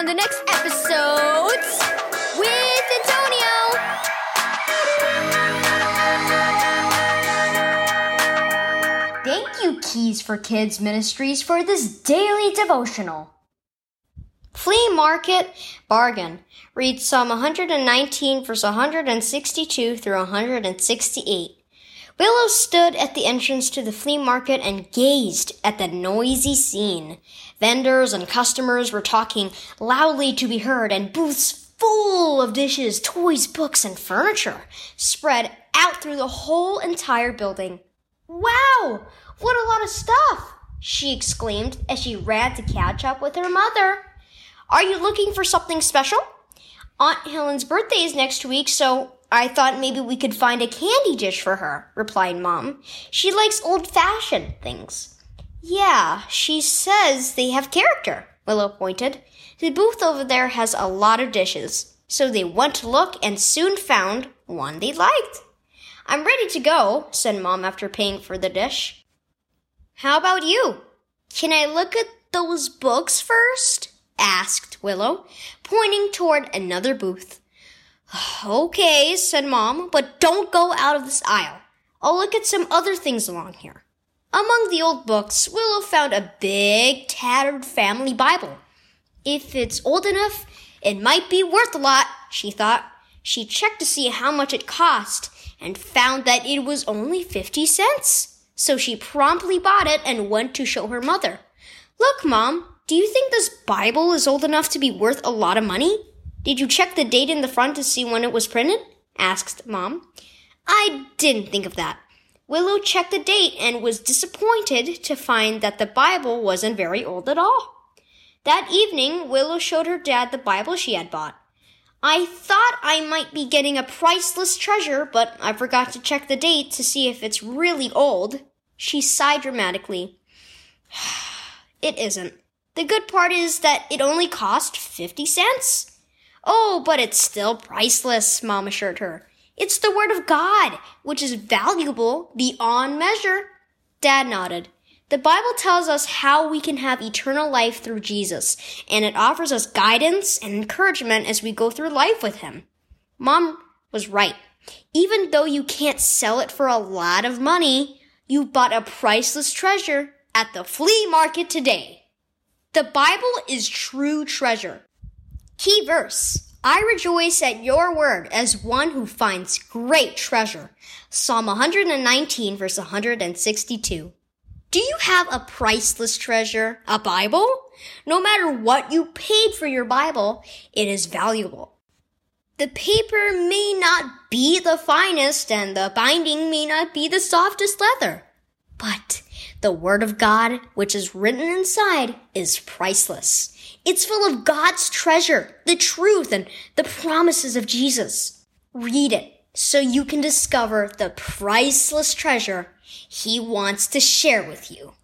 on the next episode with Antonio. Thank you, Keys for Kids Ministries, for this daily devotional. Flea Market Bargain. Read Psalm 119, verse 162 through 168. Willow stood at the entrance to the flea market and gazed at the noisy scene. Vendors and customers were talking loudly to be heard, and booths full of dishes, toys, books, and furniture spread out through the whole entire building. Wow! What a lot of stuff! she exclaimed as she ran to catch up with her mother. Are you looking for something special? Aunt Helen's birthday is next week, so I thought maybe we could find a candy dish for her, replied Mom. She likes old fashioned things. Yeah, she says they have character, Willow pointed. The booth over there has a lot of dishes. So they went to look and soon found one they liked. I'm ready to go, said Mom after paying for the dish. How about you? Can I look at those books first? asked Willow, pointing toward another booth. Okay, said Mom, but don't go out of this aisle. I'll look at some other things along here. Among the old books, Willow found a big, tattered family Bible. If it's old enough, it might be worth a lot, she thought. She checked to see how much it cost and found that it was only 50 cents. So she promptly bought it and went to show her mother. Look, Mom, do you think this Bible is old enough to be worth a lot of money? Did you check the date in the front to see when it was printed? asked Mom. I didn't think of that. Willow checked the date and was disappointed to find that the Bible wasn't very old at all. That evening, Willow showed her dad the Bible she had bought. I thought I might be getting a priceless treasure, but I forgot to check the date to see if it's really old. She sighed dramatically. it isn't. The good part is that it only cost 50 cents. Oh, but it's still priceless, Mom assured her. It's the Word of God, which is valuable beyond measure. Dad nodded. The Bible tells us how we can have eternal life through Jesus, and it offers us guidance and encouragement as we go through life with Him. Mom was right. Even though you can't sell it for a lot of money, you bought a priceless treasure at the flea market today. The Bible is true treasure. Key verse. I rejoice at your word as one who finds great treasure. Psalm 119 verse 162. Do you have a priceless treasure? A Bible? No matter what you paid for your Bible, it is valuable. The paper may not be the finest and the binding may not be the softest leather, but the Word of God, which is written inside, is priceless. It's full of God's treasure, the truth, and the promises of Jesus. Read it so you can discover the priceless treasure He wants to share with you.